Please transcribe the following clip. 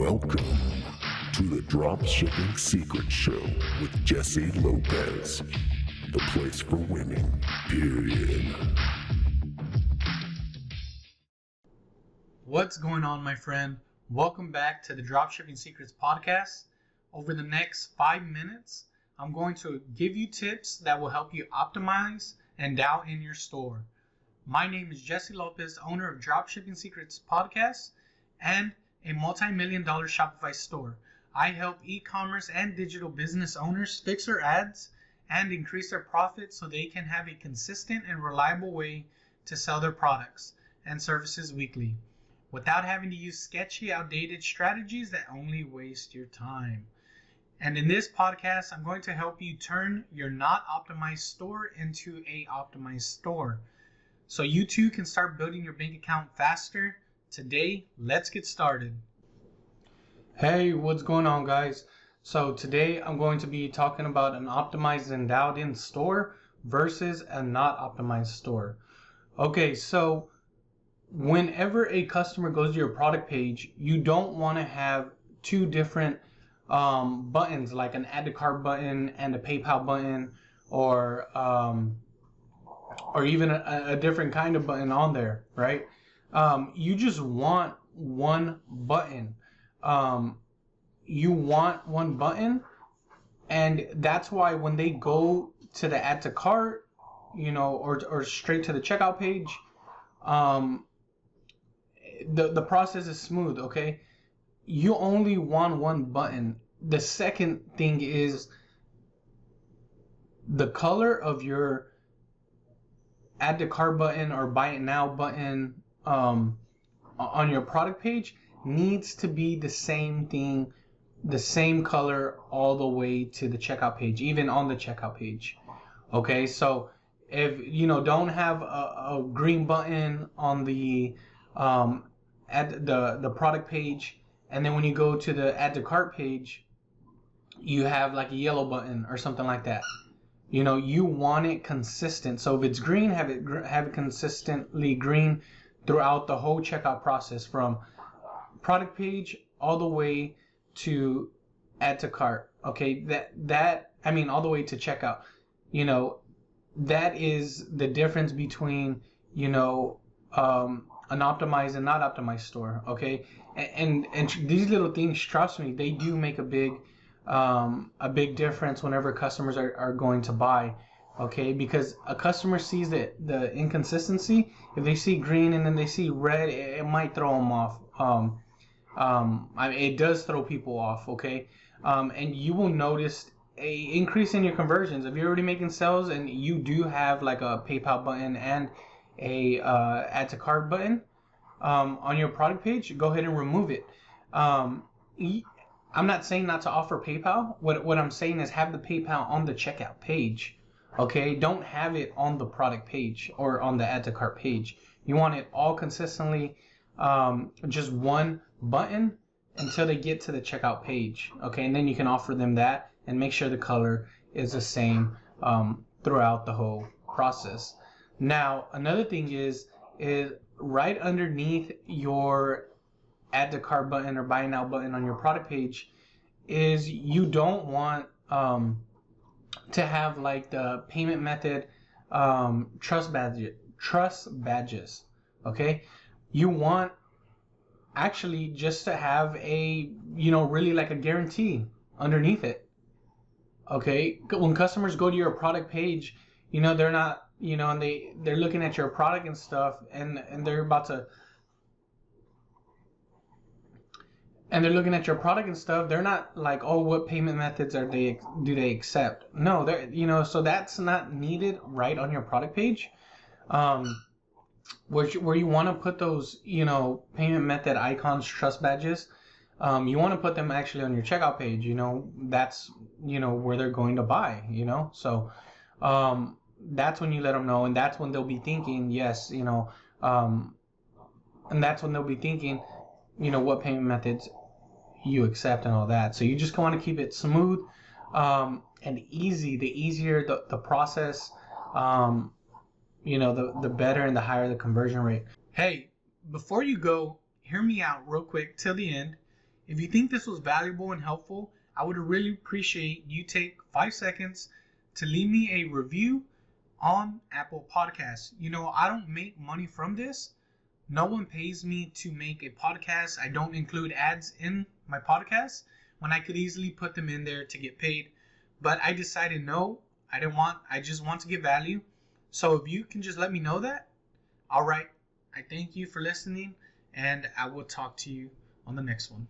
Welcome to the Dropshipping Secret Show with Jesse Lopez. The place for winning, period. What's going on, my friend? Welcome back to the Dropshipping Secrets podcast. Over the next five minutes, I'm going to give you tips that will help you optimize and dial in your store. My name is Jesse Lopez, owner of Dropshipping Secrets podcast and a multi million dollar Shopify store. I help e commerce and digital business owners fix their ads and increase their profits so they can have a consistent and reliable way to sell their products and services weekly without having to use sketchy, outdated strategies that only waste your time. And in this podcast, I'm going to help you turn your not optimized store into a optimized store. So you too can start building your bank account faster. Today, let's get started. Hey, what's going on guys? So today I'm going to be talking about an optimized dialed in store versus a not optimized store. Okay, so whenever a customer goes to your product page, you don't want to have two different um, buttons like an add to cart button and a PayPal button, or um, or even a, a, different kind of button on there, right? Um, you just want one button. Um, you want one button, and that's why when they go to the add to cart, you know, or or straight to the checkout page, um, the the process is smooth. Okay, you only want one button. The second thing is the color of your add to cart button or buy it now button um, on your product page needs to be the same thing, the same color all the way to the checkout page, even on the checkout page. Okay, so if you know, don't have a, a green button on the um, at the the product page, and then when you go to the add to cart page, you have like a yellow button or something like that. You know, you want it consistent. So if it's green, have it have it consistently green throughout the whole checkout process from product page all the way to add to cart. Okay, that that I mean all the way to checkout. You know, that is the difference between you know um, an optimized and not optimized store. Okay, and and, and these little things, trust me, they do make a big um, a big difference whenever customers are, are going to buy okay? Because a customer sees the, the inconsistency. If they see green and then they see red it, it might throw them off. Um, um, I mean, it does throw people off okay? Um, and you will notice a increase in your conversions. If you're already making sales and you do have like a paypal button and a uh, add to cart button um, on your product page go ahead and remove it. Um, I'm not saying not to offer PayPal. What what I'm saying is have the PayPal on the checkout page. Okay, don't have it on the product page or on the add to cart page. You want it all consistently, um, just one button until they get to the checkout page. Okay, and then you can offer them that and make sure the color is the same um, throughout the whole process. Now, another thing is is right underneath your add to cart button or buy now button on your product page is you don't want um, to have like the payment method um, trust badge trust badges okay? You want actually just to have a you know really like a guarantee underneath it okay? When customers go to your product page you know they're not you know and they they're looking at your product and stuff and and they're about to and they're looking at your product and stuff they're not like oh what payment methods are they do they accept? No they're you know so that's not needed right on your product page. Um where, where you want to put those you know payment method icons trust badges um, you want to put them actually on your checkout page you know that's you know where they're going to buy you know? So um, that's when you let them know and that's when they'll be thinking yes you know um, and that's when they'll be thinking you know what payment methods you accept and all that. So you just want to keep it smooth um, and easy. The easier the, the process, um, you know, the, the better and the higher the conversion rate. Hey, before you go, hear me out real quick till the end. If you think this was valuable and helpful, I would really appreciate you take five seconds to leave me a review on Apple Podcasts. You know, I don't make money from this. No one pays me to make a podcast. I don't include ads in my podcast when I could easily put them in there to get paid. But I decided no, I didn't want, I just want to give value. So if you can just let me know that, all right. I thank you for listening, and I will talk to you on the next one.